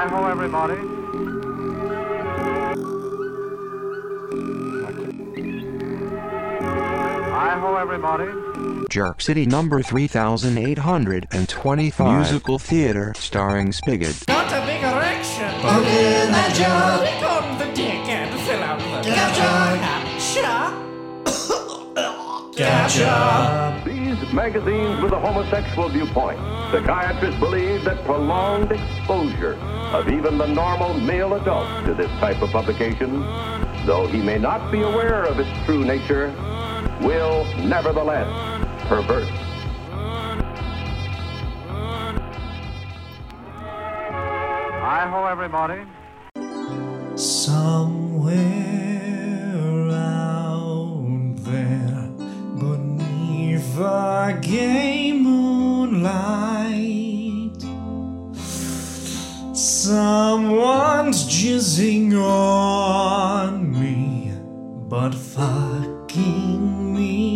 Hi ho, everybody. Hi ho, everybody. Jerk City number 3825. Musical theater starring Spigot. Got a big erection. Put in that jar. Stick on the dick and fill out the Gotcha. Gotcha. Gotcha. These magazines with a homosexual viewpoint. Psychiatrists believe that prolonged exposure of even the normal male adult to this type of publication, though he may not be aware of its true nature, will nevertheless pervert. Hi ho, everybody. Somewhere out there beneath a gay someone's jizzing on me, but fucking me